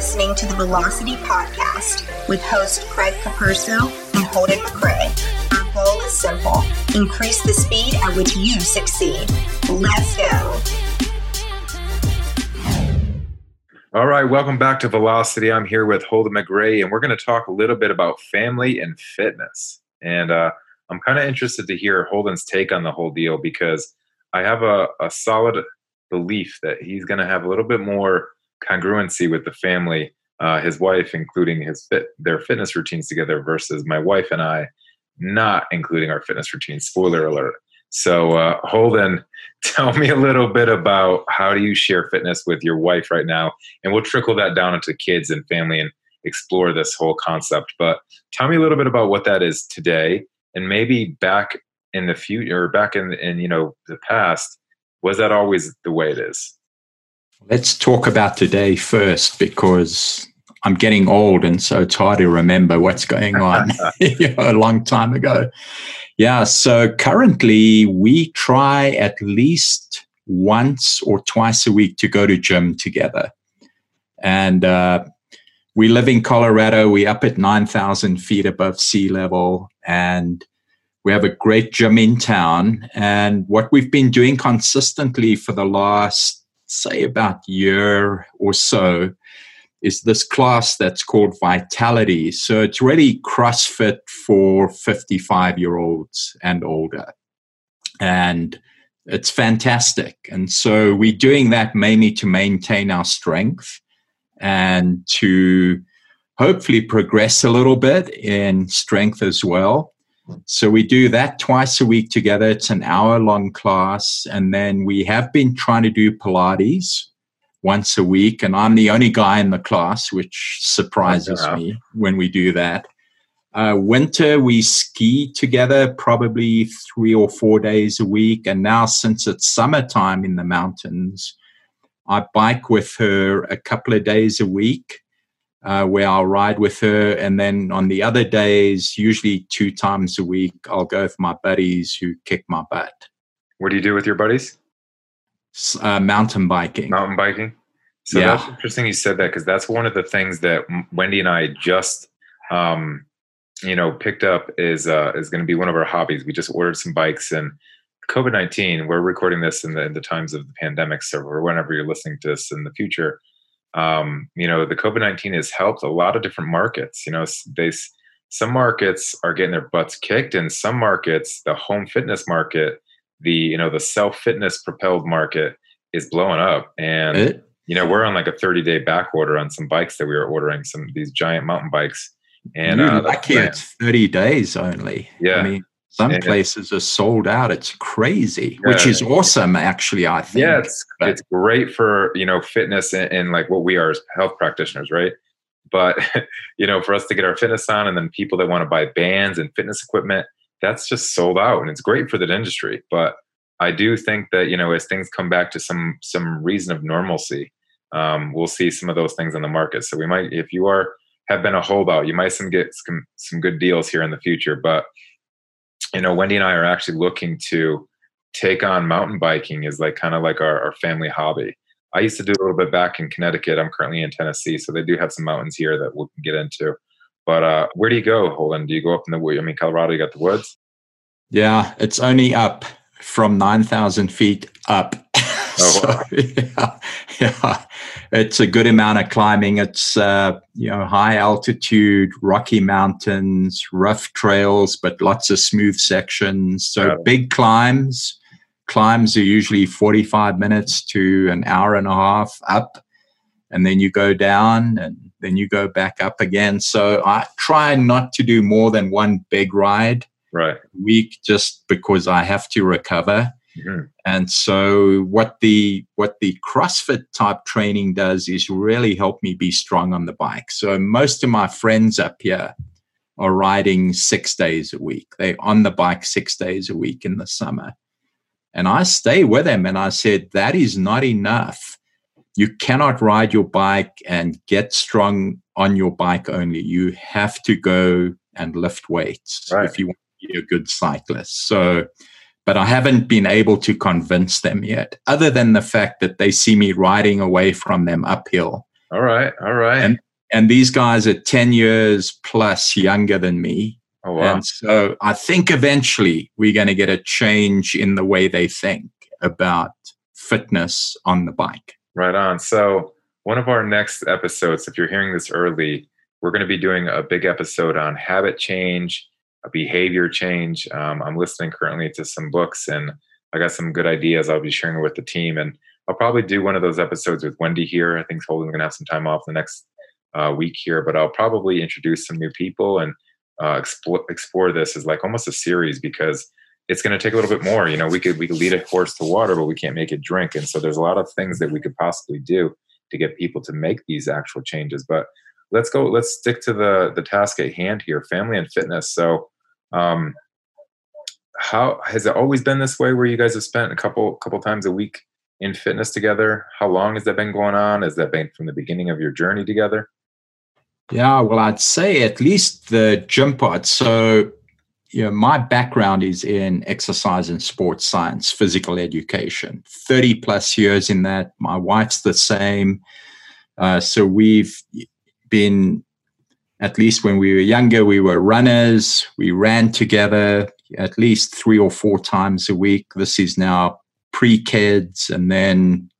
listening to the Velocity Podcast with host Craig Capurso and Holden McRae. Our goal is simple increase the speed at which you succeed. Let's go. All right, welcome back to Velocity. I'm here with Holden McRae, and we're going to talk a little bit about family and fitness. And uh, I'm kind of interested to hear Holden's take on the whole deal because I have a, a solid belief that he's going to have a little bit more congruency with the family, uh, his wife, including his fit, their fitness routines together, versus my wife and I not including our fitness routines. Spoiler alert. So, uh, Holden, tell me a little bit about how do you share fitness with your wife right now, and we'll trickle that down into kids and family and explore this whole concept. But tell me a little bit about what that is today, and maybe back in the future, or back in in you know the past, was that always the way it is? Let's talk about today first because I'm getting old, and so it's hard to remember what's going on a long time ago. Yeah, so currently we try at least once or twice a week to go to gym together, and uh, we live in Colorado. We're up at nine thousand feet above sea level, and we have a great gym in town. And what we've been doing consistently for the last, say, about year or so is this class that's called Vitality. So it's really CrossFit for 55 year olds and older. And it's fantastic. And so we're doing that mainly to maintain our strength and to hopefully progress a little bit in strength as well. So we do that twice a week together. It's an hour long class. And then we have been trying to do Pilates once a week, and I'm the only guy in the class, which surprises me when we do that. Uh, winter, we ski together probably three or four days a week. And now, since it's summertime in the mountains, I bike with her a couple of days a week, uh, where I'll ride with her. And then on the other days, usually two times a week, I'll go with my buddies who kick my butt. What do you do with your buddies? uh, mountain biking. Mountain biking. So yeah. that's interesting you said that because that's one of the things that Wendy and I just, um, you know, picked up is uh, is going to be one of our hobbies. We just ordered some bikes and COVID nineteen. We're recording this in the, in the times of the pandemic, so whenever you're listening to this in the future, um, you know, the COVID nineteen has helped a lot of different markets. You know, they some markets are getting their butts kicked, and some markets, the home fitness market the you know the self fitness propelled market is blowing up and it, you know we're on like a 30 day back order on some bikes that we were ordering some these giant mountain bikes. And Dude, uh, lucky it's 30 days only. Yeah. i mean some and, places are sold out. It's crazy yeah. which is awesome actually i think yeah it's, but, it's great for you know fitness and, and like what we are as health practitioners right? But you know for us to get our fitness on and then people that want to buy bands and fitness equipment that's just sold out and it's great for the industry. But i do think that you know as things come back to some some reason of normalcy um, we'll see some of those things on the market. So we might if you are have been a holdout you might some get some, some good deals here in the future but you know wendy and i are actually looking to take on mountain biking is like kind of like our, our family hobby i used to do a little bit back in connecticut i'm currently in tennessee so they do have some mountains here that we can get into but uh, where do you go, Holden? Do you go up in the woods? I mean, Colorado, you got the woods. Yeah, it's only up from nine thousand feet up. Oh, so, wow. yeah, yeah, it's a good amount of climbing. It's uh, you know high altitude, rocky mountains, rough trails, but lots of smooth sections. So yeah. big climbs. Climbs are usually forty-five minutes to an hour and a half up, and then you go down and then you go back up again. So I try not to do more than one big ride right week just because I have to recover. Mm-hmm. And so what the what the CrossFit type training does is really help me be strong on the bike. So most of my friends up here are riding 6 days a week. They're on the bike 6 days a week in the summer. And I stay with them and I said that is not enough you cannot ride your bike and get strong on your bike only. You have to go and lift weights right. if you want to be a good cyclist. So, but I haven't been able to convince them yet, other than the fact that they see me riding away from them uphill All right. All right. And, and these guys are 10 years plus younger than me. Oh, wow. And so I think eventually we're going to get a change in the way they think about fitness on the bike. Right on. So, one of our next episodes, if you're hearing this early, we're going to be doing a big episode on habit change, a behavior change. Um, I'm listening currently to some books and I got some good ideas I'll be sharing with the team. And I'll probably do one of those episodes with Wendy here. I think Holden's going to have some time off the next uh, week here, but I'll probably introduce some new people and uh, explore, explore this as like almost a series because it's going to take a little bit more. You know, we could we could lead a horse to water, but we can't make it drink. And so there's a lot of things that we could possibly do to get people to make these actual changes. But let's go. Let's stick to the the task at hand here: family and fitness. So, um, how has it always been this way? Where you guys have spent a couple couple times a week in fitness together? How long has that been going on? Has that been from the beginning of your journey together? Yeah, well, I'd say at least the gym part. So, you know, my background is in exercise and sports science, physical education, 30 plus years in that. My wife's the same. Uh, so we've been, at least when we were younger, we were runners. We ran together at least three or four times a week. This is now pre kids. And then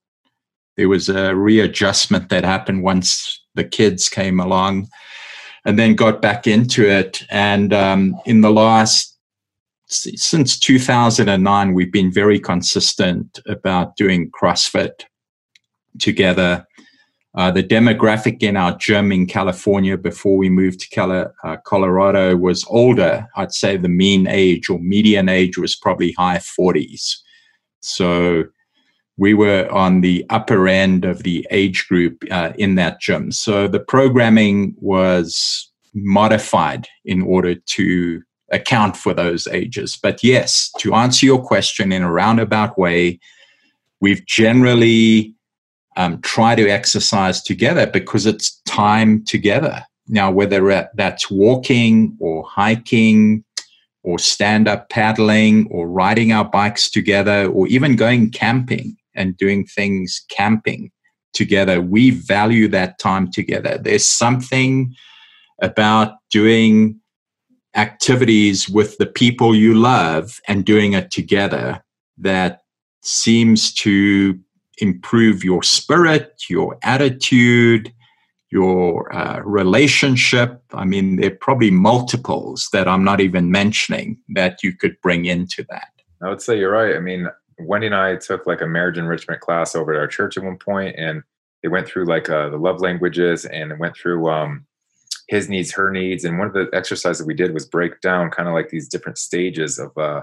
there was a readjustment that happened once the kids came along and then got back into it. And um, in the last, since 2009, we've been very consistent about doing CrossFit together. Uh, the demographic in our gym in California before we moved to uh, Colorado was older. I'd say the mean age or median age was probably high 40s. So we were on the upper end of the age group uh, in that gym. So the programming was modified in order to account for those ages. But yes, to answer your question in a roundabout way, we've generally um, tried to exercise together because it's time together. Now, whether that's walking or hiking or stand up paddling or riding our bikes together or even going camping, and doing things camping together. We value that time together. There's something about doing activities with the people you love and doing it together that seems to improve your spirit, your attitude, your uh, relationship. I mean, there are probably multiples that I'm not even mentioning that you could bring into that. I would say you're right. I mean, Wendy and I took like a marriage enrichment class over at our church at one point, and they went through like uh, the love languages and went through um, his needs, her needs. And one of the exercises that we did was break down kind of like these different stages of, uh,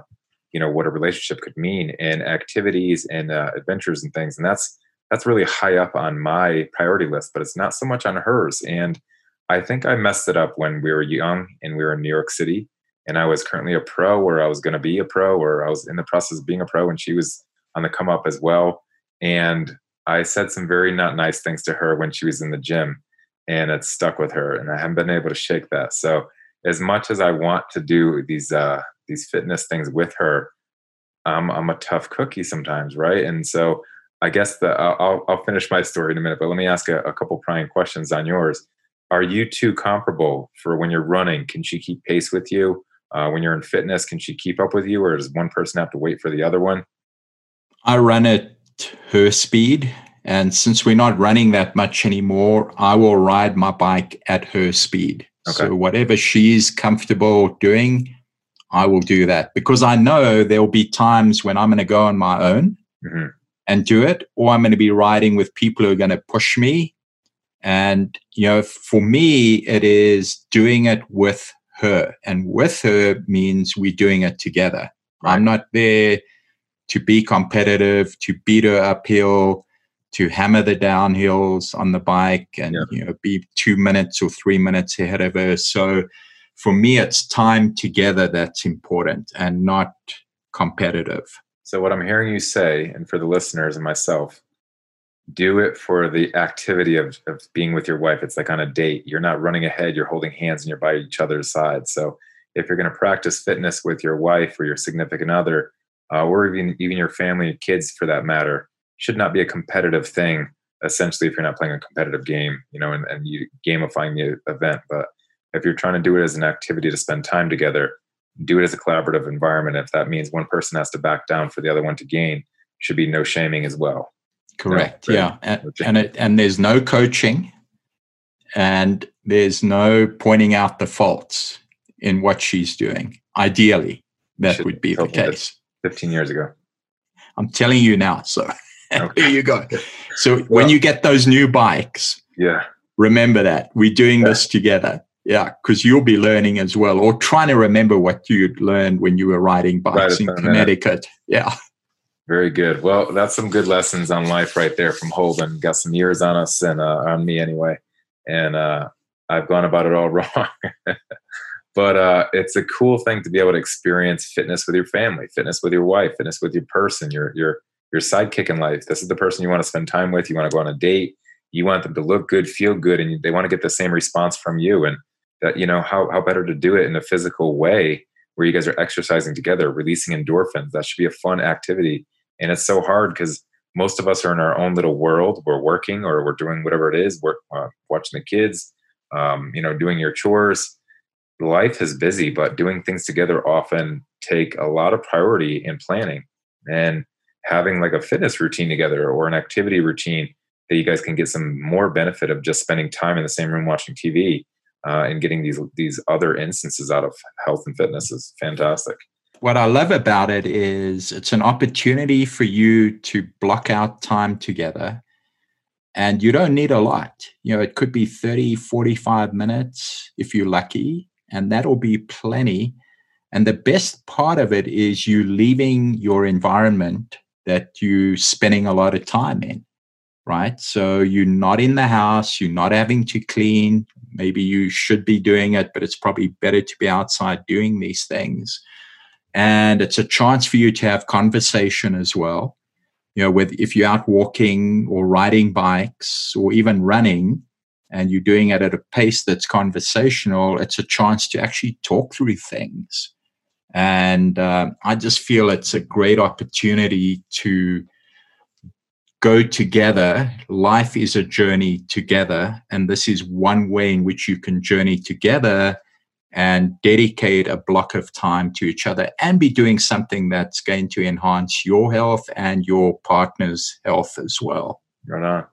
you know, what a relationship could mean and activities and uh, adventures and things. And that's that's really high up on my priority list, but it's not so much on hers. And I think I messed it up when we were young and we were in New York City and I was currently a pro or I was going to be a pro or I was in the process of being a pro and she was on the come up as well. And I said some very not nice things to her when she was in the gym and it stuck with her and I haven't been able to shake that. So as much as I want to do these uh these fitness things with her, um, I'm a tough cookie sometimes, right? And so I guess the I'll, I'll finish my story in a minute, but let me ask a, a couple prying questions on yours. Are you two comparable for when you're running? Can she keep pace with you? uh, when you're in fitness can she keep up with you or does one person have to wait for the other one i run at her speed and since we're not running that much anymore i will ride my bike at her speed okay. so whatever she's comfortable doing i will do that because i know there'll be times when i'm going to go on my own mm-hmm. and do it or i'm going to be riding with people who are going to push me and you know for me it is doing it with her. And with her means we're doing it together. Right. I'm not there to be competitive, to beat her uphill, to hammer the downhills on the bike and yeah. you know be two minutes or three minutes ahead of her. So for me it's time together that's important and not competitive. So what I'm hearing you say, and for the listeners and myself, do it for the activity of, of being with your wife. It's like on a date. You're not running ahead, you're holding hands and you're by each other's side. So if you're going to practice fitness with your wife or your significant other, uh, or even even your family and kids for that matter, should not be a competitive thing essentially if you're not playing a competitive game, you know, and, and you gamifying the event. But if you're trying to do it as an activity to spend time together, do it as a collaborative environment. If that means one person has to back down for the other one to gain, should be no shaming as well. Correct. No, yeah, and and, it, and there's no coaching, and there's no pointing out the faults in what she's doing. Ideally, that would be the case. Fifteen years ago. I'm telling you now. So okay. here you go. So well, when you get those new bikes, yeah, remember that we're doing yeah. this together. Yeah, because you'll be learning as well, or trying to remember what you'd learned when you were riding bikes right in Connecticut. Yeah. Very good. Well, that's some good lessons on life right there from Holden. Got some years on us and uh, on me anyway, and uh, I've gone about it all wrong. but uh, it's a cool thing to be able to experience fitness with your family, fitness with your wife, fitness with your person, your your your sidekick in life. This is the person you want to spend time with. You want to go on a date. You want them to look good, feel good, and they want to get the same response from you. And that you know how how better to do it in a physical way where you guys are exercising together, releasing endorphins. That should be a fun activity. And it's so hard because most of us are in our own little world. We're working or we're doing whatever it is. We're uh, watching the kids, um, you know, doing your chores. Life is busy, but doing things together often take a lot of priority in planning. And having like a fitness routine together or an activity routine that you guys can get some more benefit of just spending time in the same room watching TV uh, and getting these these other instances out of health and fitness is fantastic. What I love about it is it's an opportunity for you to block out time together and you don't need a lot. You know, it could be 30, 45 minutes if you're lucky, and that'll be plenty. And the best part of it is you leaving your environment that you're spending a lot of time in, right? So you're not in the house, you're not having to clean, maybe you should be doing it, but it's probably better to be outside doing these things. And it's a chance for you to have conversation as well. You know, with if you're out walking or riding bikes or even running and you're doing it at a pace that's conversational, it's a chance to actually talk through things. And uh, I just feel it's a great opportunity to go together. Life is a journey together. And this is one way in which you can journey together and dedicate a block of time to each other and be doing something that's going to enhance your health and your partner's health as well. Right on.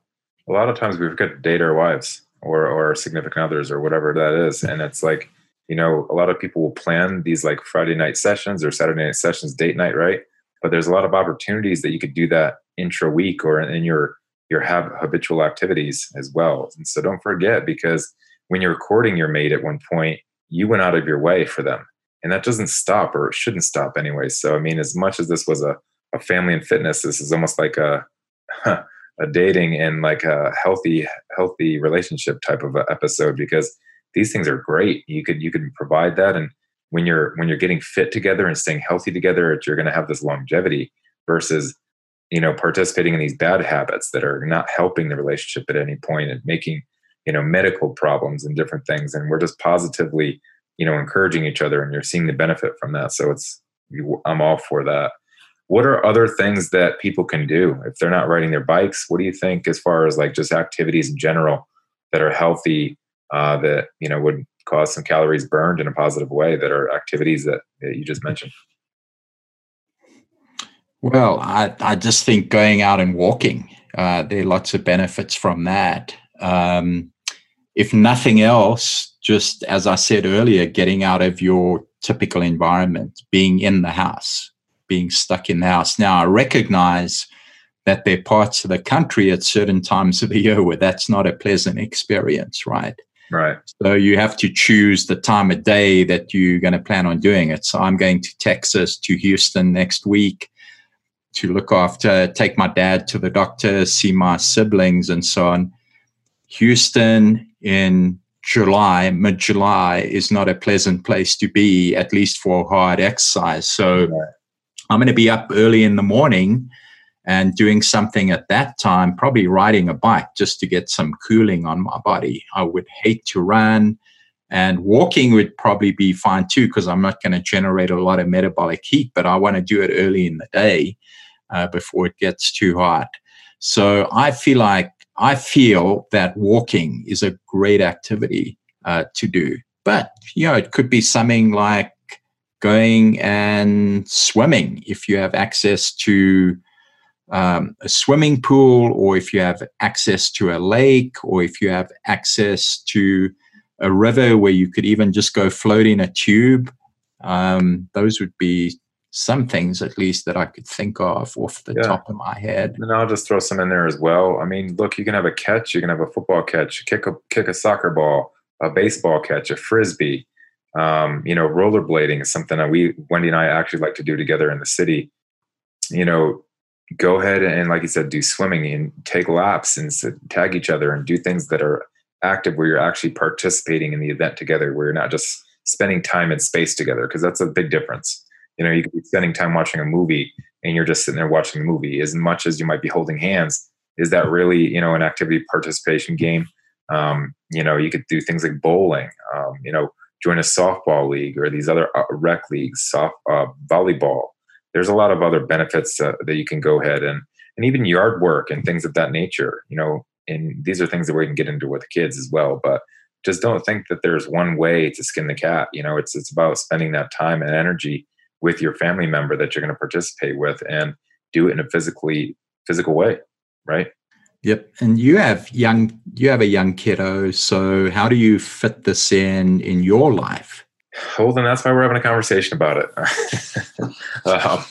A lot of times we forget to date our wives or, or significant others or whatever that is. And it's like, you know, a lot of people will plan these like Friday night sessions or Saturday night sessions, date night, right? But there's a lot of opportunities that you could do that intra week or in your your have habitual activities as well. And so don't forget because when you're recording your mate at one point, you went out of your way for them. And that doesn't stop or shouldn't stop anyway. So I mean, as much as this was a, a family and fitness, this is almost like a a dating and like a healthy healthy relationship type of episode because these things are great. You could you could provide that and when you're when you're getting fit together and staying healthy together, you're going to have this longevity versus you know participating in these bad habits that are not helping the relationship at any point and making you know medical problems and different things. And we're just positively you know encouraging each other and you're seeing the benefit from that. So it's i'm all for that. What are other things that people can do? If they're not riding their bikes what do you think as far as like just activities in general that are healthy uh, that you know would cause some calories burned in a positive way that are activities that, that you just mentioned well, I, I just think going out and walking, uh, there are lots of benefits from that. Um, if nothing else, just as I said earlier, getting out of your typical environment, being in the house, being stuck in the house. Now, I recognize that there are parts of the country at certain times of the year where that's not a pleasant experience, right? Right. So you have to choose the time of day that you're going to plan on doing it. So I'm going to Texas, to Houston next week to look after, take my dad to the doctor, see my siblings, and so on. Houston in July, mid July, is not a pleasant place to be, at least for hard exercise. So right. I'm going to be up early in the morning and doing something at that time, probably riding a bike just to get some cooling on my body. I would hate to run. And walking would probably be fine too, because I'm not going to generate a lot of metabolic heat, but I want to do it early in the day uh, before it gets too hot. So I feel like I feel that walking is a great activity uh, to do. But, you know, it could be something like going and swimming if you have access to um, a swimming pool or if you have access to a lake or if you have access to a river where you could even just go float in a tube. Um, those would be some things at least that I could think of off the yeah. top of my head. And I'll just throw some in there as well. I mean, look, you can have a catch, you can have a football catch, kick a kick a soccer ball, a baseball catch, a frisbee. Um, you know, rollerblading is something that we Wendy and I actually like to do together in the city. You know, go ahead and like you said, do swimming and take laps and tag each other and do things that are active where you're actually participating in the event together, where you're not just spending time and space together, because that's a big difference you know, you could be spending time watching a movie and you're just sitting there watching the movie. As much as you might be holding hands, is that really, you know, an activity participation game? Um, you know, you could do things like bowling, um, you know, join a softball league or these other uh, rec leagues, soft uh, volleyball. There's a lot of other benefits uh, that you can go ahead and and even yard work and things of that nature. You know, and these are things that we can get into with the kids as well. But just don't think that there's one way to skin the cat. You know, it's it's about spending that time and energy with your family member that you're going to participate with and do it in a physically physical way right? Yep and you have young you have a young kiddo so how do you fit this in in your life? Well then that's why we're having a conversation about it. Um,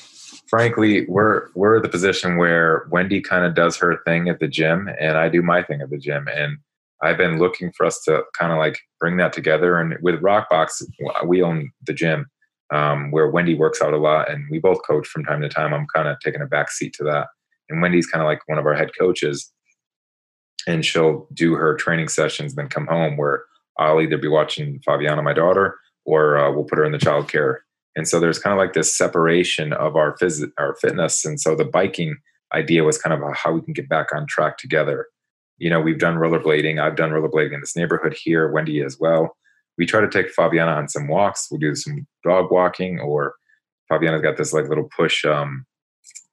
frankly we're we're the position where wendy kind of does her thing at the gym and i do my thing at the gym and i've been looking for us to kind of like bring that together and with rockbox we own the gym um, where Wendy works out a lot and we both coach from time to time. I'm kind of taking a back seat to that. And Wendy's kind of like one of our head coaches. And she'll do her training sessions, then come home where I'll either be watching Fabiana, my daughter, or uh, we'll put her in the child care. And so there's kind of like this separation of our phys- our fitness. And so the biking idea was kind of how we can get back on track together. You know, we've done rollerblading. I've done rollerblading in this neighborhood here, Wendy as well we try to take Fabiana on some walks. We'll do some dog walking, or Fabiana's got this like little push, um,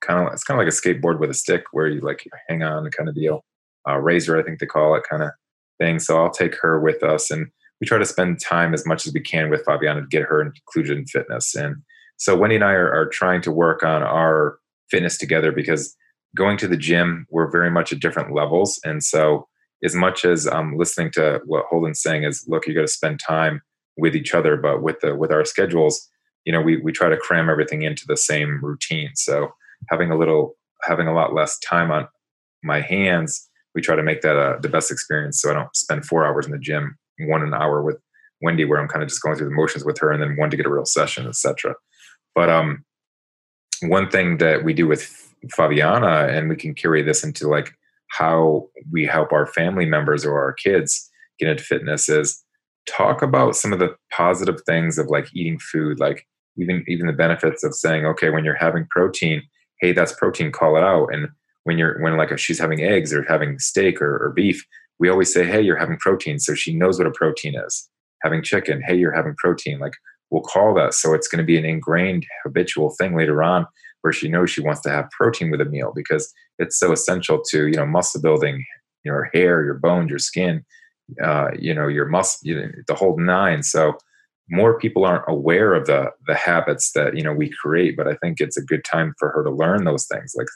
kind of it's kind of like a skateboard with a stick where you like hang on kind of deal. Uh, razor, I think they call it, kind of thing. So I'll take her with us, and we try to spend time as much as we can with Fabiana to get her included in fitness. And so Wendy and I are, are trying to work on our fitness together because going to the gym, we're very much at different levels, and so as much as I'm listening to what Holden's saying is, look, you got to spend time with each other, but with the with our schedules, you know, we we try to cram everything into the same routine. So having a little, having a lot less time on my hands, we try to make that uh, the best experience. So I don't spend four hours in the gym, one an hour with Wendy, where I'm kind of just going through the motions with her, and then one to get a real session, etc. But um, one thing that we do with Fabiana, and we can carry this into like how we help our family members or our kids get into fitness is talk about some of the positive things of like eating food like even even the benefits of saying okay when you're having protein hey that's protein call it out. And when you're when like if she's having eggs or having steak or, or beef we always say hey you're having protein so she knows what a protein is. Having chicken hey you're having protein like we'll call that. So it's going to be an ingrained habitual thing later on where she knows she wants to have protein with a meal because it's so essential to you know muscle building your hair your bones your skin uh, you know your muscle you know, the whole nine. So more people aren't aware of the the habits that you know we create but i think it's a good time for her to learn those things. Like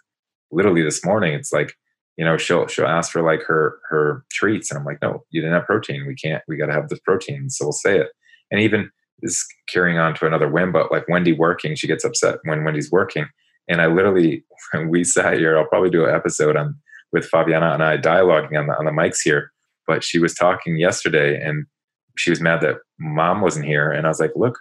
literally this morning it's like you know she'll she'll ask for like her her treats and i'm like no you didn't have protein. We can't we got to have this protein so we'll say it. And even is carrying on to another whim but like wendy working she gets upset when wendy's working and I literally, when we sat here, I'll probably do an episode on with Fabiana and I dialoguing on the, on the mics here. But she was talking yesterday and she was mad that mom wasn't here. And I was like, look,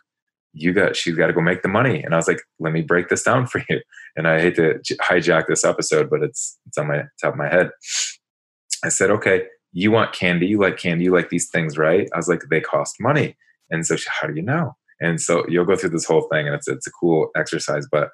you got, she's got to go make the money. And I was like, let me break this down for you. And I hate to hijack this episode, but it's, it's on my top of my head. I said, okay, you want candy, you like candy, you like these things, right? I was like, they cost money. And so she, how do you know? And so you'll go through this whole thing and it's, it's a cool exercise, but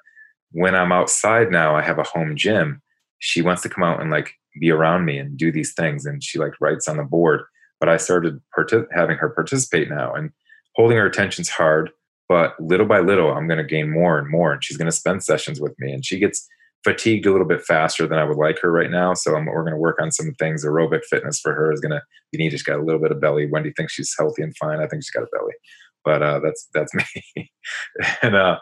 when I'm outside now, I have a home gym. She wants to come out and like be around me and do these things. And she like writes on the board. But I started part- having her participate now and holding her attention's hard. But little by little, I'm going to gain more and more. And she's going to spend sessions with me. And she gets fatigued a little bit faster than I would like her right now. So I'm, we're going to work on some things. Aerobic fitness for her is going to. You need just got a little bit of belly. Wendy thinks she's healthy and fine. I think she's got a belly, but uh, that's that's me. and uh,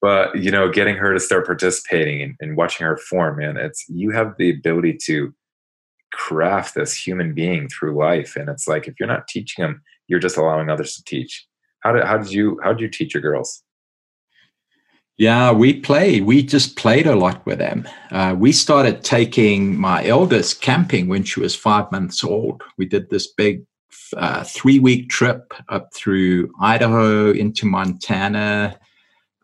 but you know, getting her to start participating and, and watching her form, man, it's you have the ability to craft this human being through life, and it's like if you're not teaching them, you're just allowing others to teach. How did how did you how did you teach your girls? Yeah, we played. We just played a lot with them. Uh, we started taking my eldest camping when she was five months old. We did this big uh, three week trip up through Idaho into Montana,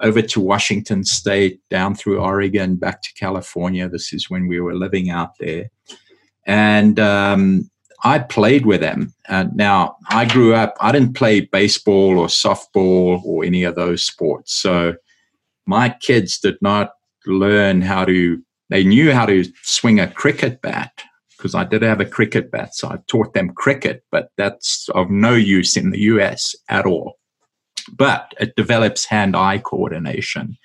over to Washington State, down through Oregon, back to California. This is when we were living out there. And um, I played with them. Uh, now, I grew up, I didn't play baseball or softball or any of those sports. So, my kids did not learn how to, they knew how to swing a cricket bat because I did have a cricket bat. So I taught them cricket, but that's of no use in the US at all. But it develops hand eye coordination.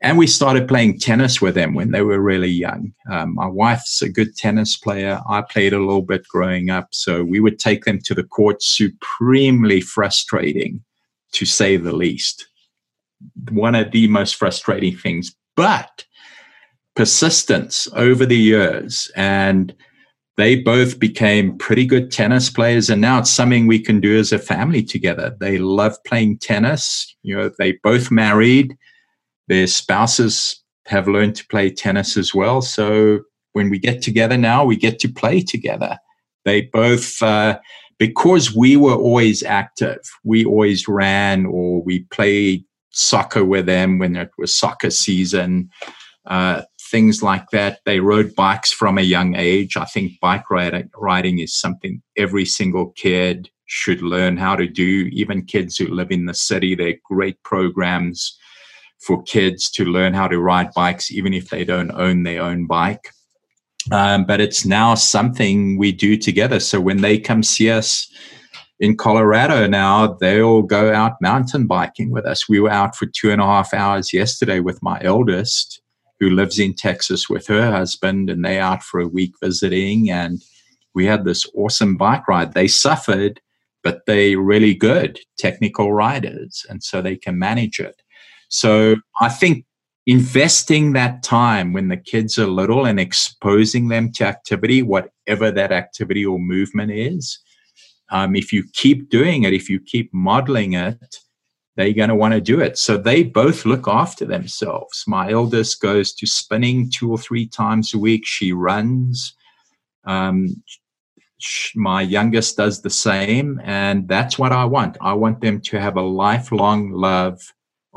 And we started playing tennis with them when they were really young. Um, my wife's a good tennis player. I played a little bit growing up. So we would take them to the court, supremely frustrating, to say the least one of the most frustrating things, but persistence over the years. And they both became pretty good tennis players. And now it's something we can do as a family together. They love playing tennis. You know, they both married, their spouses have learned to play tennis as well. So when we get together now, we get to play together. They both, uh, because we were always active, we always ran or we played soccer with them when it was soccer season, uh, things like that. They rode bikes from a young age. I think bike riding, riding is something every single kid should learn how to do. Even kids who live in the city, there are great programs for kids to learn how to ride bikes, even if they don't own their own bike. Um, but it's now something we do together. So when they come see us, in Colorado now, they all go out mountain biking with us. We were out for two and a half hours yesterday with my eldest, who lives in Texas with her husband, and they out for a week visiting. And we had this awesome bike ride. They suffered, but they really good technical riders, and so they can manage it. So I think investing that time when the kids are little and exposing them to activity, whatever that activity or movement is, um, if you keep doing it, if you keep modeling it, they're going to want to do it. So they both look after themselves. My eldest goes to spinning two or three times a week. She runs. Um, my youngest does the same. And that's what I want. I want them to have a lifelong love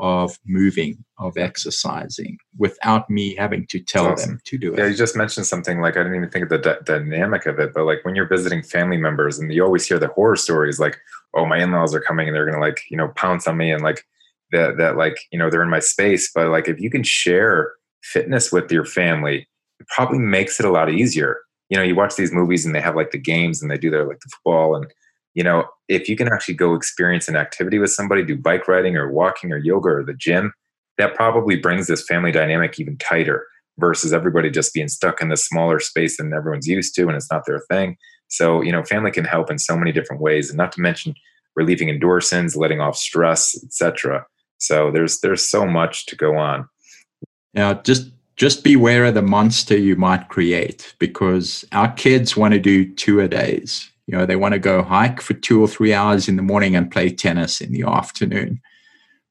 of moving, of exercising, without me having to tell awesome. them to do it. Yeah, you just mentioned something like I didn't even think of the d- dynamic of it, but like when you're visiting family members and you always hear the horror stories, like, oh, my in-laws are coming and they're gonna like you know pounce on me and like that that like you know they're in my space. But like if you can share fitness with your family, it probably makes it a lot easier. You know, you watch these movies and they have like the games and they do their like the football and you know, if you can actually go experience an activity with somebody, do bike riding or walking or yoga or the gym, that probably brings this family dynamic even tighter versus everybody just being stuck in this smaller space than everyone's used to and it's not their thing. So, you know, family can help in so many different ways, and not to mention relieving endorphins, letting off stress, etc. So there's there's so much to go on. Now, just just beware of the monster you might create because our kids want to do two a days you know, they want to go hike for two or three hours in the morning and play tennis in the afternoon.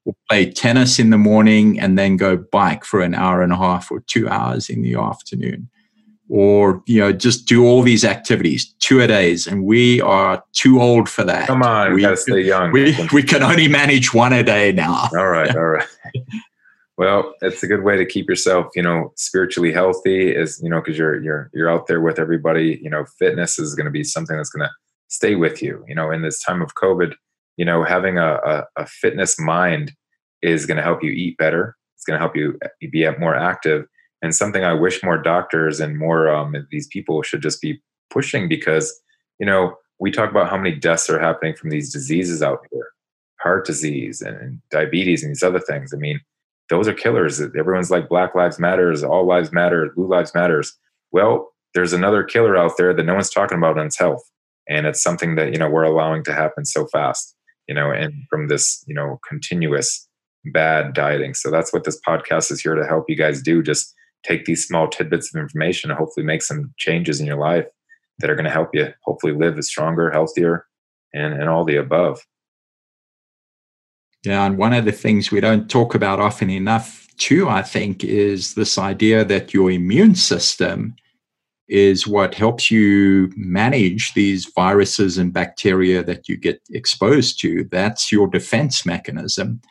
Or play tennis in the morning and then go bike for an hour and a half or two hours in the afternoon. Or, you know, just do all these activities, two a days. And we are too old for that. Come on, we gotta stay young. We, we can only manage one a day now. All right, all right. Well, it's a good way to keep yourself, you know, spiritually healthy. Is you know because you're you're you're out there with everybody. You know, fitness is going to be something that's going to stay with you. You know, in this time of COVID, you know, having a, a, a fitness mind is going to help you eat better. It's going to help you be more active. And something I wish more doctors and more um, these people should just be pushing because you know we talk about how many deaths are happening from these diseases out here, heart disease and diabetes and these other things. I mean those are killers. Everyone's like Black Lives Matters, All Lives Matter, Blue Lives Matters. Well, there's another killer out there that no one's talking about, and it's health. And it's something that you know we're allowing to happen so fast, you know, and from this you know continuous bad dieting. So that's what this podcast is here to help you guys do. Just take these small tidbits of information and hopefully make some changes in your life that are going to help you hopefully live stronger, healthier, and, and all the above. Yeah, and one of the things we don't talk about often enough, too, I think, is this idea that your immune system is what helps you manage these viruses and bacteria that you get exposed to. That's your defense mechanism.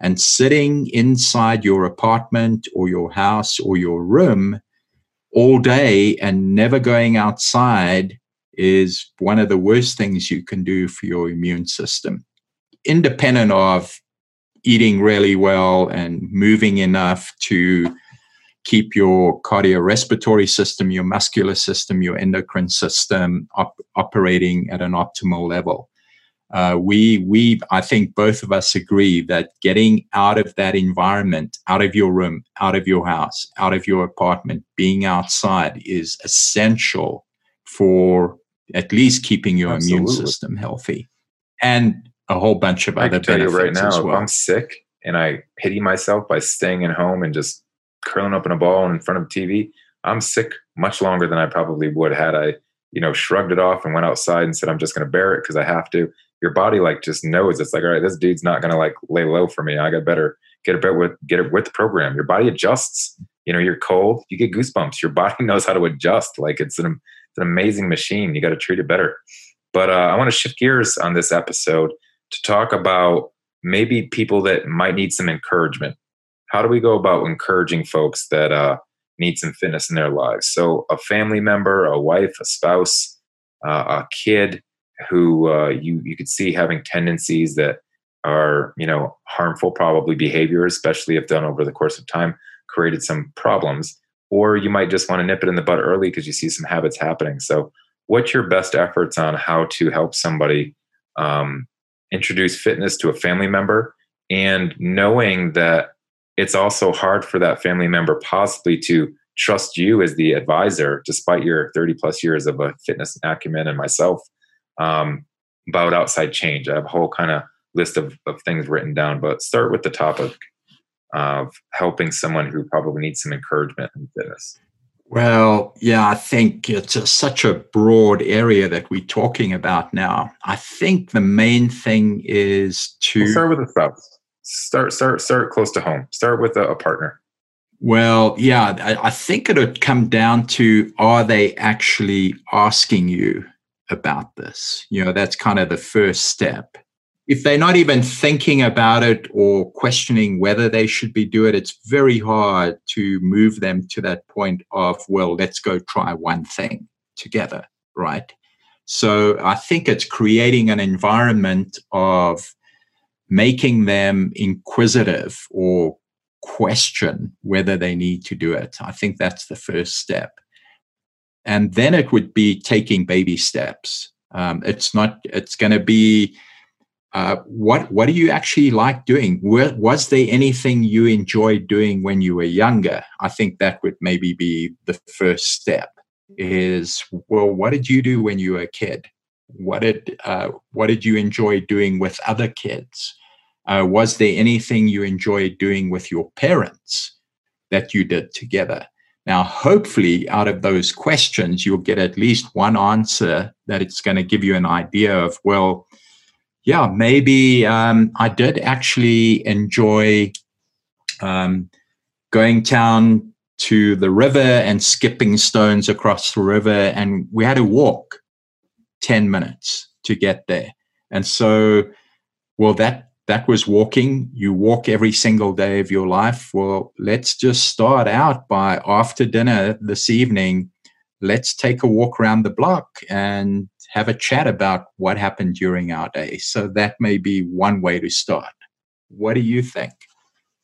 And sitting inside your apartment or your house or your room all day and never going outside is one of the worst things you can do for your immune system. Independent of eating really well and moving enough to keep your cardiorespiratory system, your muscular system, your endocrine system op- operating at an optimal level. Uh, we, we, I think both of us agree that getting out of that environment, out of your room, out of your house, out of your apartment, being outside is essential for at least keeping your Absolutely. immune system healthy. And a whole bunch of I other tell you right now, well. if I'm sick and I pity myself by staying at home and just curling up in a ball in front of TV, I'm sick much longer than I probably would had I, you know, shrugged it off and went outside and said, I'm just going to bear it because I have to. Your body like just knows it's like, all right, this dude's not going to like lay low for me. I got better get a bit with get it with the program. Your body adjusts. You know, you're cold, you get goosebumps. Your body knows how to adjust. Like it's an, it's an amazing machine. You got to treat it better. But uh, I want to shift gears on this episode to talk about maybe people that might need some encouragement. How do we go about encouraging folks that uh, need some fitness in their lives? So, a family member, a wife, a spouse, uh, a kid who uh, you you could see having tendencies that are you know harmful, probably behavior, especially if done over the course of time, created some problems. Or you might just want to nip it in the bud early because you see some habits happening. So, what's your best efforts on how to help somebody um, introduce fitness to a family member and knowing that it's also hard for that family member possibly to trust you as the advisor despite your 30 plus years of a fitness acumen and myself um, about outside change. I have a whole kind of list of, of things written down but start with the topic of helping someone who probably needs some encouragement in fitness well, yeah, I think it's a, such a broad area that we're talking about now. I think the main thing is to we'll start with a spouse. Start, start, start close to home. Start with a, a partner. Well, yeah, I, I think it would come down to are they actually asking you about this? You know, that's kind of the first step if they're not even thinking about it or questioning whether they should be doing it, it's very hard to move them to that point of, well, let's go try one thing together, right? So I think it's creating an environment of making them inquisitive or question whether they need to do it. I think that's the first step. And then it would be taking baby steps. Um, it's not, it's going to be, uh, what what do you actually like doing? was there anything you enjoyed doing when you were younger? I think that would maybe be the first step. Is well, what did you do when you were a kid? What did uh, what did you enjoy doing with other kids? Uh, was there anything you enjoyed doing with your parents that you did together? Now, hopefully, out of those questions, you'll get at least one answer that it's going to give you an idea of well yeah, maybe um, I did actually enjoy um, going down to the river and skipping stones across the river. And we had to walk 10 minutes to get there. And so, well, that that was walking. You walk every single day of your life. Well, let's just start out by after dinner this evening, let's take a walk around the block and have a chat about what happened during our day. So that may be one way to start. What do you think?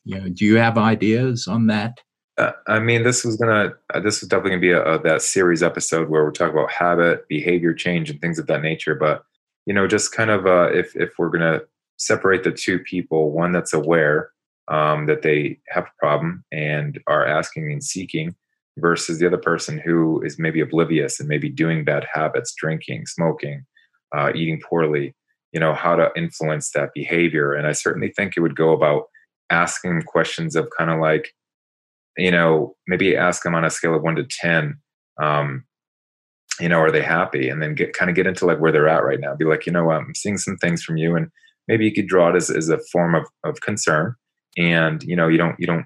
You know, do you have ideas on that? Uh, I mean, this was gonna. Uh, this was definitely gonna be a, a, that series episode where we're talking about habit, behavior change, and things of that nature. But you know, just kind of uh, if if we're gonna separate the two people, one that's aware um, that they have a problem and are asking and seeking versus the other person who is maybe oblivious and maybe doing bad habits drinking smoking uh, eating poorly you know how to influence that behavior. And i certainly think it would go about asking questions of kind of like you know maybe ask them on a scale of 1 to 10 um, you know are they happy? And then get kind of get into like where they're at right now. Be like you know i'm seeing some things from you and maybe you could draw it as, as a form of, of concern. And you know you don't you don't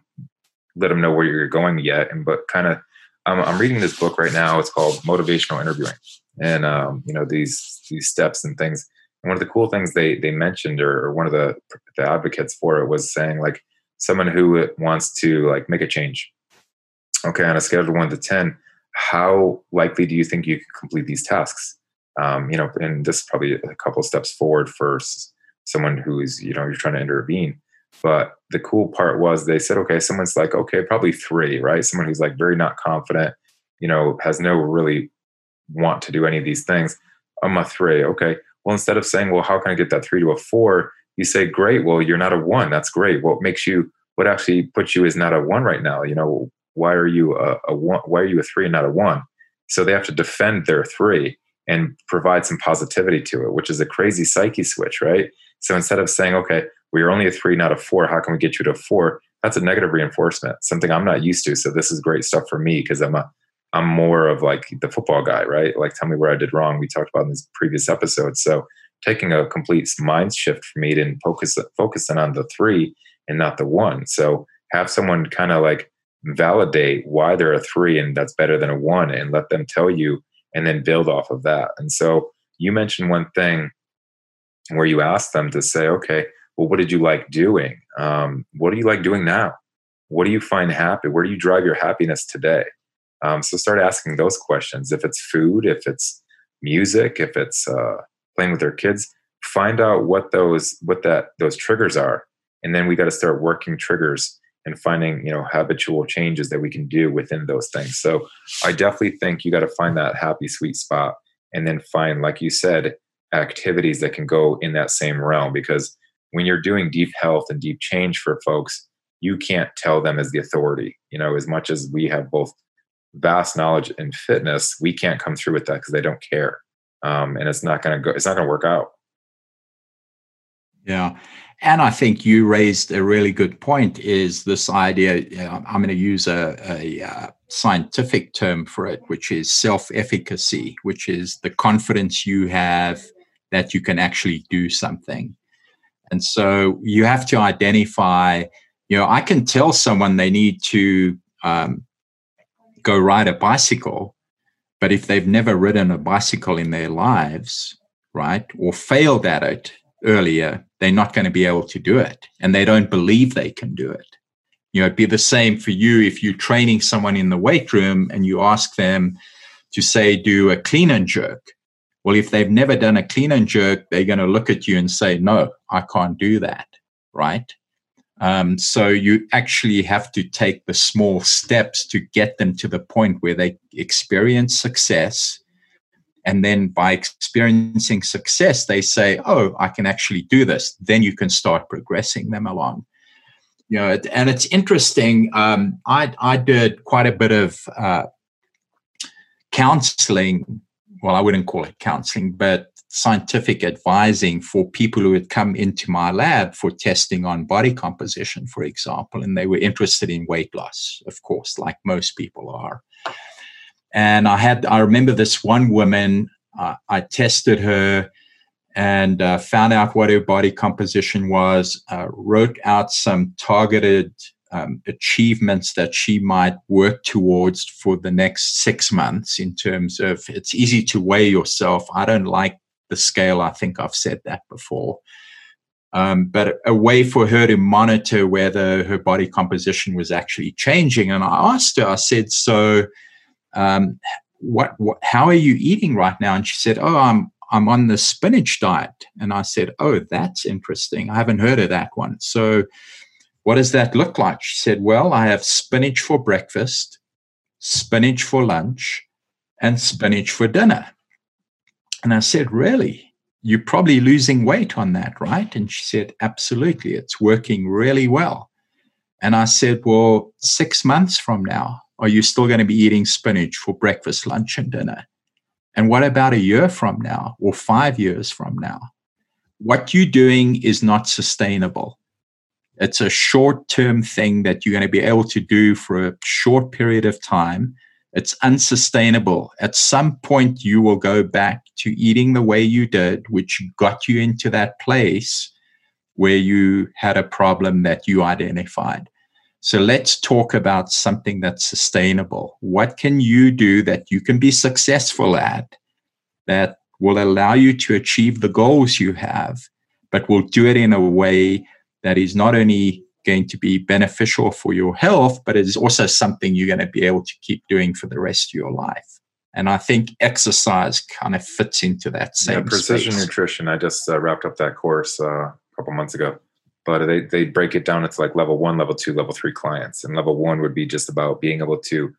let them know where you're going yet. And but kind of I'm, I'm reading this book right now. It's called motivational interviewing. And um, you know these these steps and things. And one of the cool things they they mentioned or, or one of the the advocates for it was saying like someone who wants to like make a change okay on a scale of 1 to 10 how likely do you think you can complete these tasks? Um, you know and this is probably a couple steps forward for someone who is you know you're trying to intervene but the cool part was they said, okay, someone's like, okay, probably three, right? Someone who's like very not confident, you know, has no really want to do any of these things. I'm a three. Okay. Well, instead of saying, well, how can I get that three to a four? You say, great. Well, you're not a one. That's great. What makes you, what actually puts you is not a one right now? You know, why are you a, a one? Why are you a three and not a one? So they have to defend their three and provide some positivity to it, which is a crazy psyche switch, right? So instead of saying, okay, we are only a three, not a four. How can we get you to a four? That's a negative reinforcement, something I'm not used to. So this is great stuff for me because I'm a I'm more of like the football guy, right? Like tell me where I did wrong. We talked about in these previous episodes. So taking a complete mind shift for me to focus focusing on the three and not the one. So have someone kind of like validate why they're a three and that's better than a one and let them tell you and then build off of that. And so you mentioned one thing where you asked them to say, okay, well, what did you like doing? Um, what do you like doing now? What do you find happy? Where do you drive your happiness today? Um, so start asking those questions. If it's food, if it's music, if it's uh, playing with their kids, find out what those what that those triggers are, and then we got to start working triggers and finding you know habitual changes that we can do within those things. So I definitely think you got to find that happy sweet spot, and then find, like you said, activities that can go in that same realm because when you're doing deep health and deep change for folks, you can't tell them as the authority. You know, as much as we have both vast knowledge and fitness, we can't come through with that because they don't care, um, and it's not going to go. It's not going to work out. Yeah, and I think you raised a really good point. Is this idea? I'm going to use a, a, uh, scientific term for it, which is self-efficacy, which is the confidence you have that you can actually do something. And so you have to identify, you know, I can tell someone they need to um, go ride a bicycle, but if they've never ridden a bicycle in their lives, right, or failed at it earlier, they're not going to be able to do it. And they don't believe they can do it. You know, it'd be the same for you if you're training someone in the weight room and you ask them to say, do a clean and jerk well, if they've never done a clean and jerk, they're going to look at you and say, no, I can't do that. Right. Um, so you actually have to take the small steps to get them to the point where they experience success. And then by experiencing success, they say, oh, I can actually do this. Then you can start progressing them along. You know, and it's interesting. Um, I, I did quite a bit of uh, counseling well, I wouldn't call it counseling, but scientific advising for people who had come into my lab for testing on body composition, for example, and they were interested in weight loss, of course, like most people are. And I had, I remember this one woman, uh, I tested her and uh, found out what her body composition was, uh, wrote out some targeted um, achievements that she might work towards for the next six months in terms of it's easy to weigh yourself. I don't like the scale. I think I've said that before. Um, but a way for her to monitor whether her body composition was actually changing. And I asked her, I said, so um, what, what, how are you eating right now? And she said, oh, I'm, I'm on the spinach diet. And I said, oh, that's interesting. I haven't heard of that one. So what does that look like? She said, Well, I have spinach for breakfast, spinach for lunch, and spinach for dinner. And I said, Really? You're probably losing weight on that, right? And she said, Absolutely. It's working really well. And I said, Well, six months from now, are you still going to be eating spinach for breakfast, lunch, and dinner? And what about a year from now or five years from now? What you're doing is not sustainable. It's a short term thing that you're going to be able to do for a short period of time. It's unsustainable. At some point, you will go back to eating the way you did, which got you into that place where you had a problem that you identified. So let's talk about something that's sustainable. What can you do that you can be successful at that will allow you to achieve the goals you have, but will do it in a way that is not only going to be beneficial for your health, but it is also something you're going to be able to keep doing for the rest of your life. And I think exercise kind of fits into that same yeah, precision space. nutrition. I just uh, wrapped up that course uh, a couple months ago, but they they break it down. into like level one, level two, level three clients, and level one would be just about being able to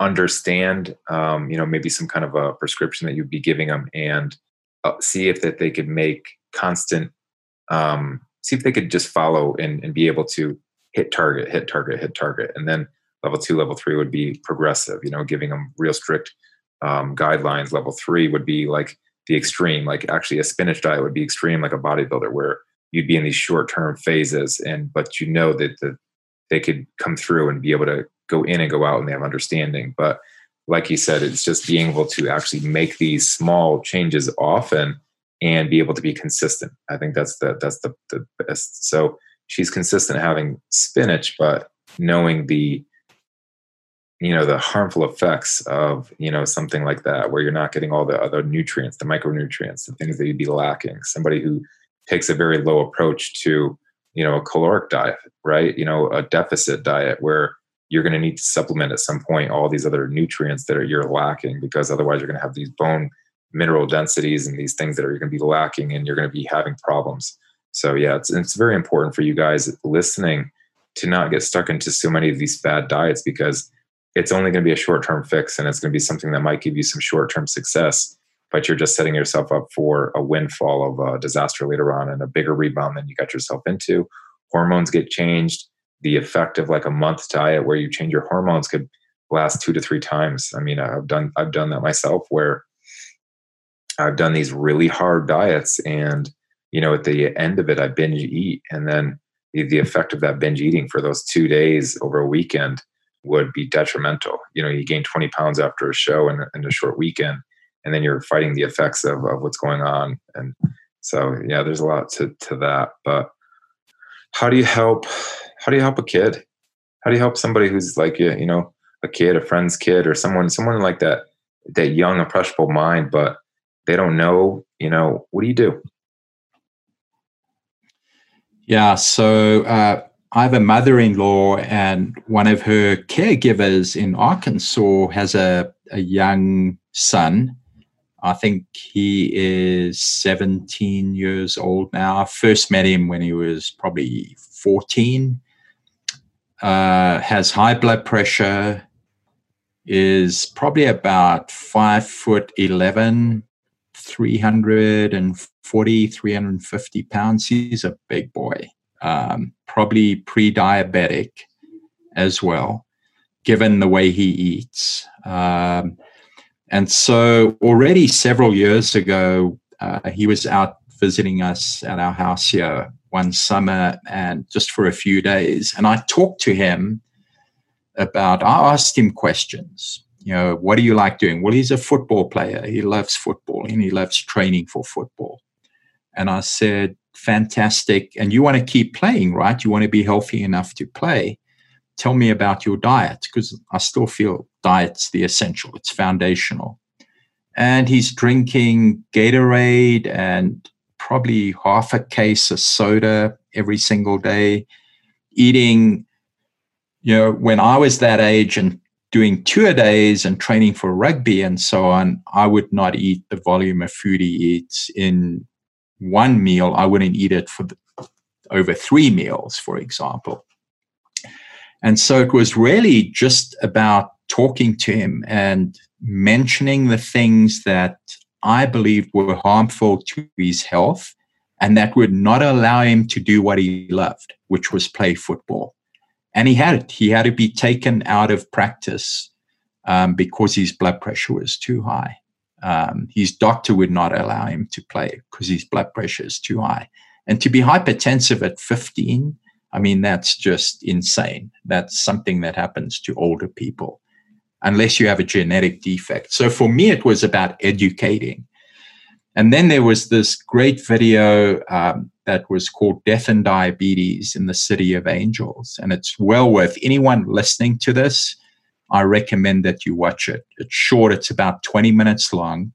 understand, um, you know, maybe some kind of a prescription that you'd be giving them, and uh, see if that they could make constant um, see if they could just follow and, and be able to hit target, hit target, hit target. And then level two, level three would be progressive, you know, giving them real strict um, guidelines. Level three would be like the extreme, like actually a spinach diet would be extreme, like a bodybuilder, where you'd be in these short term phases. And, but you know that the, they could come through and be able to go in and go out and they have understanding. But like you said, it's just being able to actually make these small changes often and be able to be consistent. I think that's the that's the, the best. So she's consistent having spinach, but knowing the you know the harmful effects of you know something like that where you're not getting all the other nutrients the micronutrients the things that you'd be lacking somebody who takes a very low approach to you know a caloric diet right you know a deficit diet where you're going to need to supplement at some point all these other nutrients that are you're lacking because otherwise you're going to have these bone mineral densities and these things that are going to be lacking and you're going to be having problems. So yeah it's, it's very important for you guys listening to not get stuck into so many of these bad diets because it's only going to be a short-term fix and it's going to be something that might give you some short-term success but you're just setting yourself up for a windfall of a disaster later on and a bigger rebound than you got yourself into. Hormones get changed. The effect of like a month diet where you change your hormones could last two to three times. I mean i've done i've done that myself where I've done these really hard diets, and you know, at the end of it, I binge eat, and then the, the effect of that binge eating for those two days over a weekend would be detrimental. You know, you gain 20 pounds after a show in, in a short weekend, and then you're fighting the effects of, of what's going on. And so, yeah, there's a lot to, to that. But how do you help? How do you help a kid? How do you help somebody who's like, you know, a kid, a friend's kid, or someone, someone like that, that young, impressionable mind, but they don't know, you know, what do you do? Yeah, so uh, I have a mother in law, and one of her caregivers in Arkansas has a, a young son. I think he is 17 years old now. I first met him when he was probably 14. Uh, has high blood pressure, is probably about five foot 11, 340, 350 pounds. He's a big boy, um, probably pre diabetic as well, given the way he eats. Um, and so, already several years ago, uh, he was out visiting us at our house here one summer and just for a few days. And I talked to him about, I asked him questions you know, what do you like doing? Well, he's a football player. He loves football and he loves training for football. And I said, fantastic. And you want to keep playing, right? You want to be healthy enough to play. Tell me about your diet because I still feel diet's the essential, it's foundational. And he's drinking Gatorade and probably half a case of soda every single day, eating. You know, when I was that age and doing tour days and training for rugby and so on, I would not eat the volume of food he eats in one meal. I wouldn't eat it for the, over three meals, for example. And so it was really just about talking to him and mentioning the things that I believed were harmful to his health and that would not allow him to do what he loved, which was play football and he had it. he had to be taken out of practice um, because his blood pressure was too high. Um, his doctor would not allow him to play because his blood pressure is too high. And to be hypertensive at 15, I mean, that's just insane. That's something that happens to older people unless you have a genetic defect. So for me, it was about educating. And then there was this great video um, that was called Death and Diabetes in the City of Angels. And it's well worth anyone listening to this I recommend that you watch it. It's short, it's about 20 minutes long.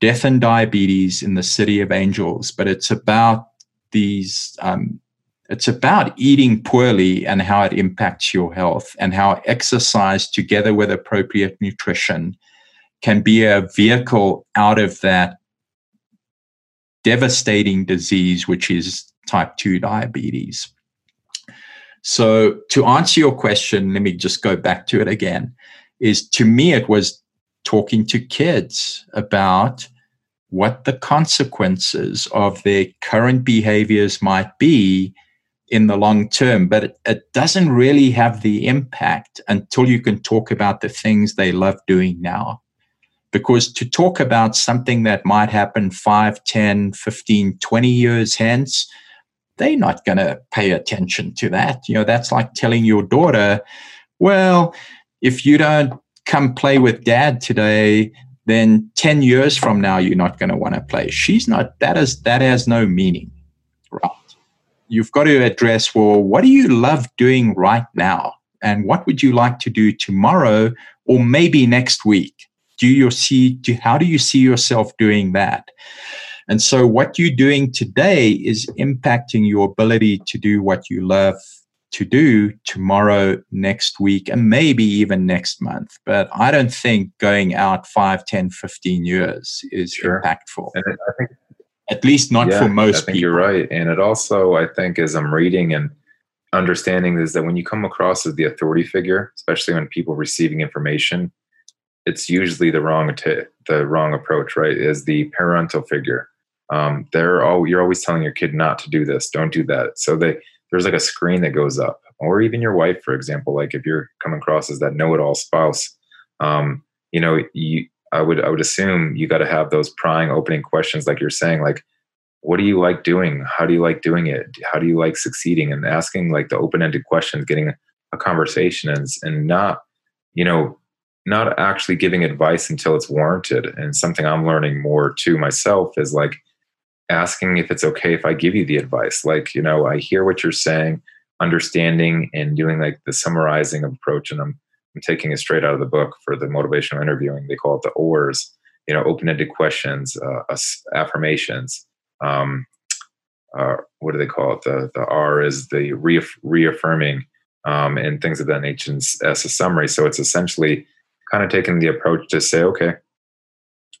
Death and Diabetes in the City of Angels, but it's about these, um, it's about eating poorly and how it impacts your health and how exercise together with appropriate nutrition can be a vehicle out of that devastating disease, which is type 2 diabetes. So to answer your question, let me just go back to it again. Is to me, it was talking to kids about what the consequences of their current behaviors might be in the long term, but it, it, doesn't really have the impact until you can talk about the things they love doing now. Because to talk about something that might happen 5, 10, 15, 20 years hence, they're not going to pay attention to that. You know, that's like telling your daughter, well, if you don't come play with dad today, then 10 years from now, you're not going to want to play. She's not, that is, that has no meaning, right? You've got to address, well, what do you love doing right now? And what would you like to do tomorrow or maybe next week? Do you see, do, how do you see yourself doing that? And so, what you're doing today is impacting your ability to do what you love to do tomorrow, next week, and maybe even next month. But I don't think going out 5, 10, 15 years is sure. impactful. And I think, at least not yeah, for most I think people. You're right. And it also, I think, as I'm reading and understanding, is that when you come across as the authority figure, especially when people receiving information, it's usually the wrong t- the wrong approach, right? Is the parental figure. Um, they're all you're always telling your kid not to do this don't do that. So they there's like a screen that goes up. Or even your wife for example like if you're coming across as that know-it-all spouse um, you know you i would i would assume you got to have those prying opening questions like you're saying like what do you like doing? How do you like doing it? How do you like succeeding? And asking like the open-ended questions getting a conversation and, and not you know not actually giving advice until it's warranted and something i'm learning more to myself is like asking if it's okay if I give you the advice. Like, you know, I hear what you're saying, understanding and doing like the summarizing approach. And I'm, I'm taking it straight out of the book for the motivational interviewing. They call it the OARs, you know, open-ended questions, uh, affirmations. Um, uh, what do they call it? The, the R is the reaff- reaffirming um, and things of that nature as a summary. So it's essentially kind of taking the approach to say, okay,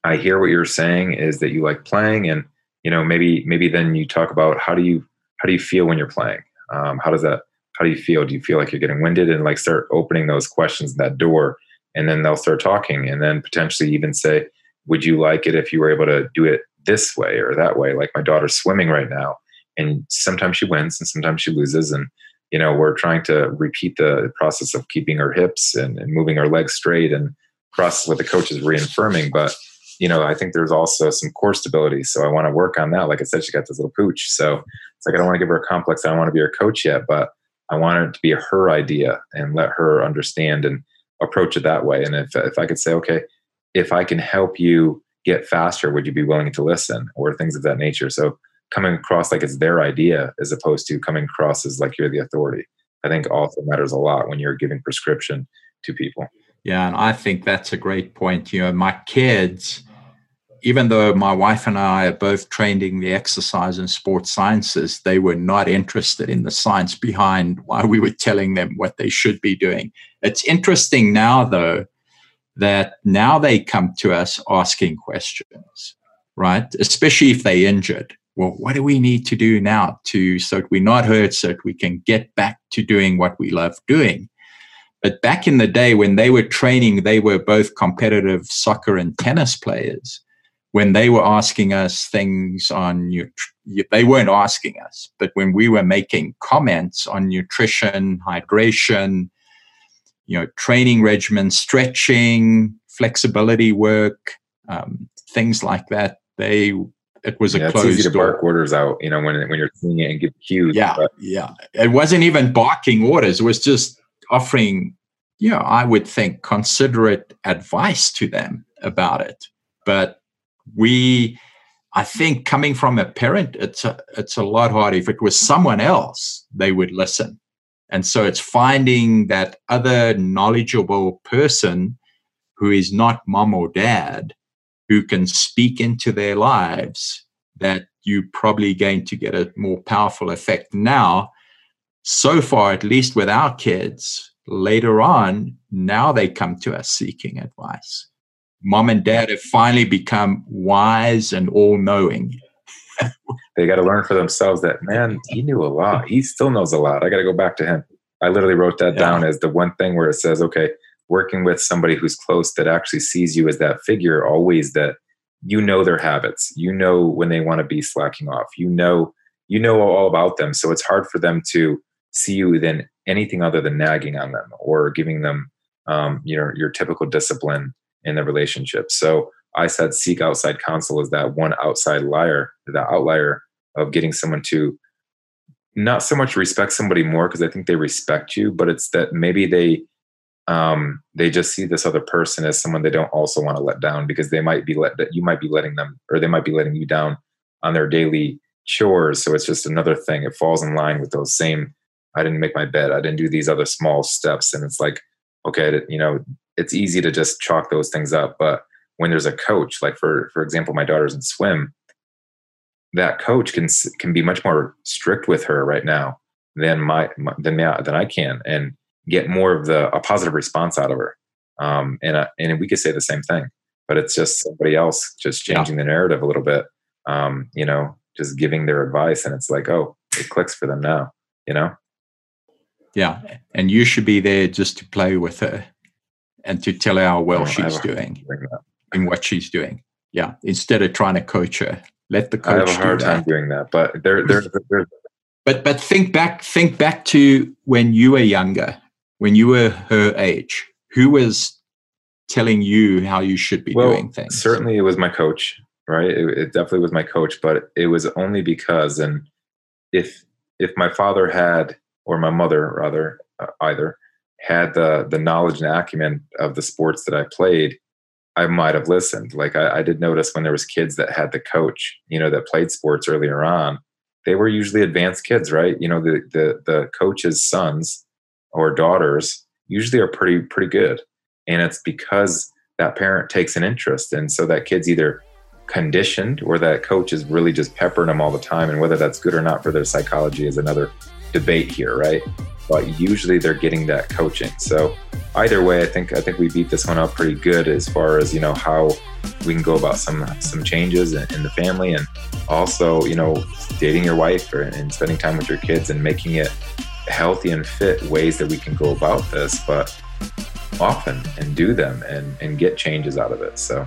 I hear what you're saying is that you like playing and you know maybe maybe then you talk about how do you how do you feel when you're playing? Um, how does that how do you feel? Do you feel like you're getting winded? And like start opening those questions that door and then they'll start talking and then potentially even say would you like it if you were able to do it this way or that way? Like my daughter's swimming right now and sometimes she wins and sometimes she loses and you know we're trying to repeat the process of keeping her hips and, and moving her legs straight and process what the coach is reaffirming but you know, I think there's also some core stability. So I want to work on that. Like I said, she got this little pooch. So it's like I don't want to give her a complex. I don't want to be her coach yet, but I want it to be her idea and let her understand and approach it that way. And if if I could say, okay, if I can help you get faster, would you be willing to listen or things of that nature? So coming across like it's their idea as opposed to coming across as like you're the authority. I think also matters a lot when you're giving prescription to people. Yeah, and I think that's a great point. You know, my kids, even though my wife and I are both trained in the exercise and sports sciences, they were not interested in the science behind why we were telling them what they should be doing. It's interesting now, though, that now they come to us asking questions, right? Especially if they're injured. Well, what do we need to do now to so that we're not hurt, so that we can get back to doing what we love doing? But back in the day when they were training, they were both competitive soccer and tennis players. when they were asking us things on they weren't asking us but when we were making comments on nutrition hydration you know training regimen stretching flexibility work um, things like that they it was yeah, a closed it's easy to door. bark orders out you know when when you're seeing it and give cues yeah but. yeah it wasn't even barking orders it was just offering you know i would think considerate advice to them about it but we i think coming from a parent it's a it's a lot harder if it was someone else they would listen and so it's finding that other knowledgeable person who is not mom or dad who can speak into their lives that you're probably going to get a more powerful effect now. So far at least with our kids later on now they come to us seeking advice. Mom and dad have finally become wise and all knowing they got to learn for themselves that man he knew a lot. He still knows a lot. I got to go back to him. I literally wrote that yeah. down as the one thing where it says okay working with somebody who's close that actually sees you as that figure always that you know their habits. You know when they want to be slacking off. You know you know all about them. So it's hard for them to see you than anything other than nagging on them or giving them um, you know your typical discipline in the relationship. So i said seek outside counsel as that one outside liar the outlier of getting someone to not so much respect somebody more because i think they respect you but it's that maybe they um, they just see this other person as someone they don't also want to let down because they might be let that you might be letting them or they might be letting you down on their daily chores. So it's just another thing. It falls in line with those same. I didn't make my bed. I didn't do these other small steps, and it's like, okay, you know, it's easy to just chalk those things up. But when there's a coach, like for for example, my daughter's in swim, that coach can can be much more strict with her right now than my, my than than I can, and get more of the a positive response out of her. Um, and uh, and we could say the same thing, but it's just somebody else just changing yeah. the narrative a little bit. Um, you know, just giving their advice, and it's like, oh, it clicks for them now. You know. Yeah, and you should be there just to play with her and to tell her how well she's doing and what she's doing. Yeah, instead of trying to coach her, let the coach. I have a hard time doing that, but there, there. But but think back, think back to when you were younger when you were her age, who was telling you how you should be well, doing things? Certainly, it was my coach, right? It, it, definitely was my coach, but it was only because, and if if my father had, or my mother rather, uh, either had the the knowledge and acumen of the sports that I played, I might have listened. Like I, I did notice when there was kids that had the coach, you know, that played sports earlier on. They were usually advanced kids, right? You know, the the the coach's sons or daughters usually are pretty pretty good. And it's because that parent takes an interest. And so that kid's either conditioned or that coach is really just peppering them all the time. And whether that's good or not for their psychology is another debate here right? But usually they're getting that coaching. So either way i think i think we beat this one up pretty good as far as you know how we can go about some some changes in, in the family and also you know dating your wife or, and spending time with your kids and making it healthy and fit ways that we can go about this, but often and do them and, and get changes out of it. So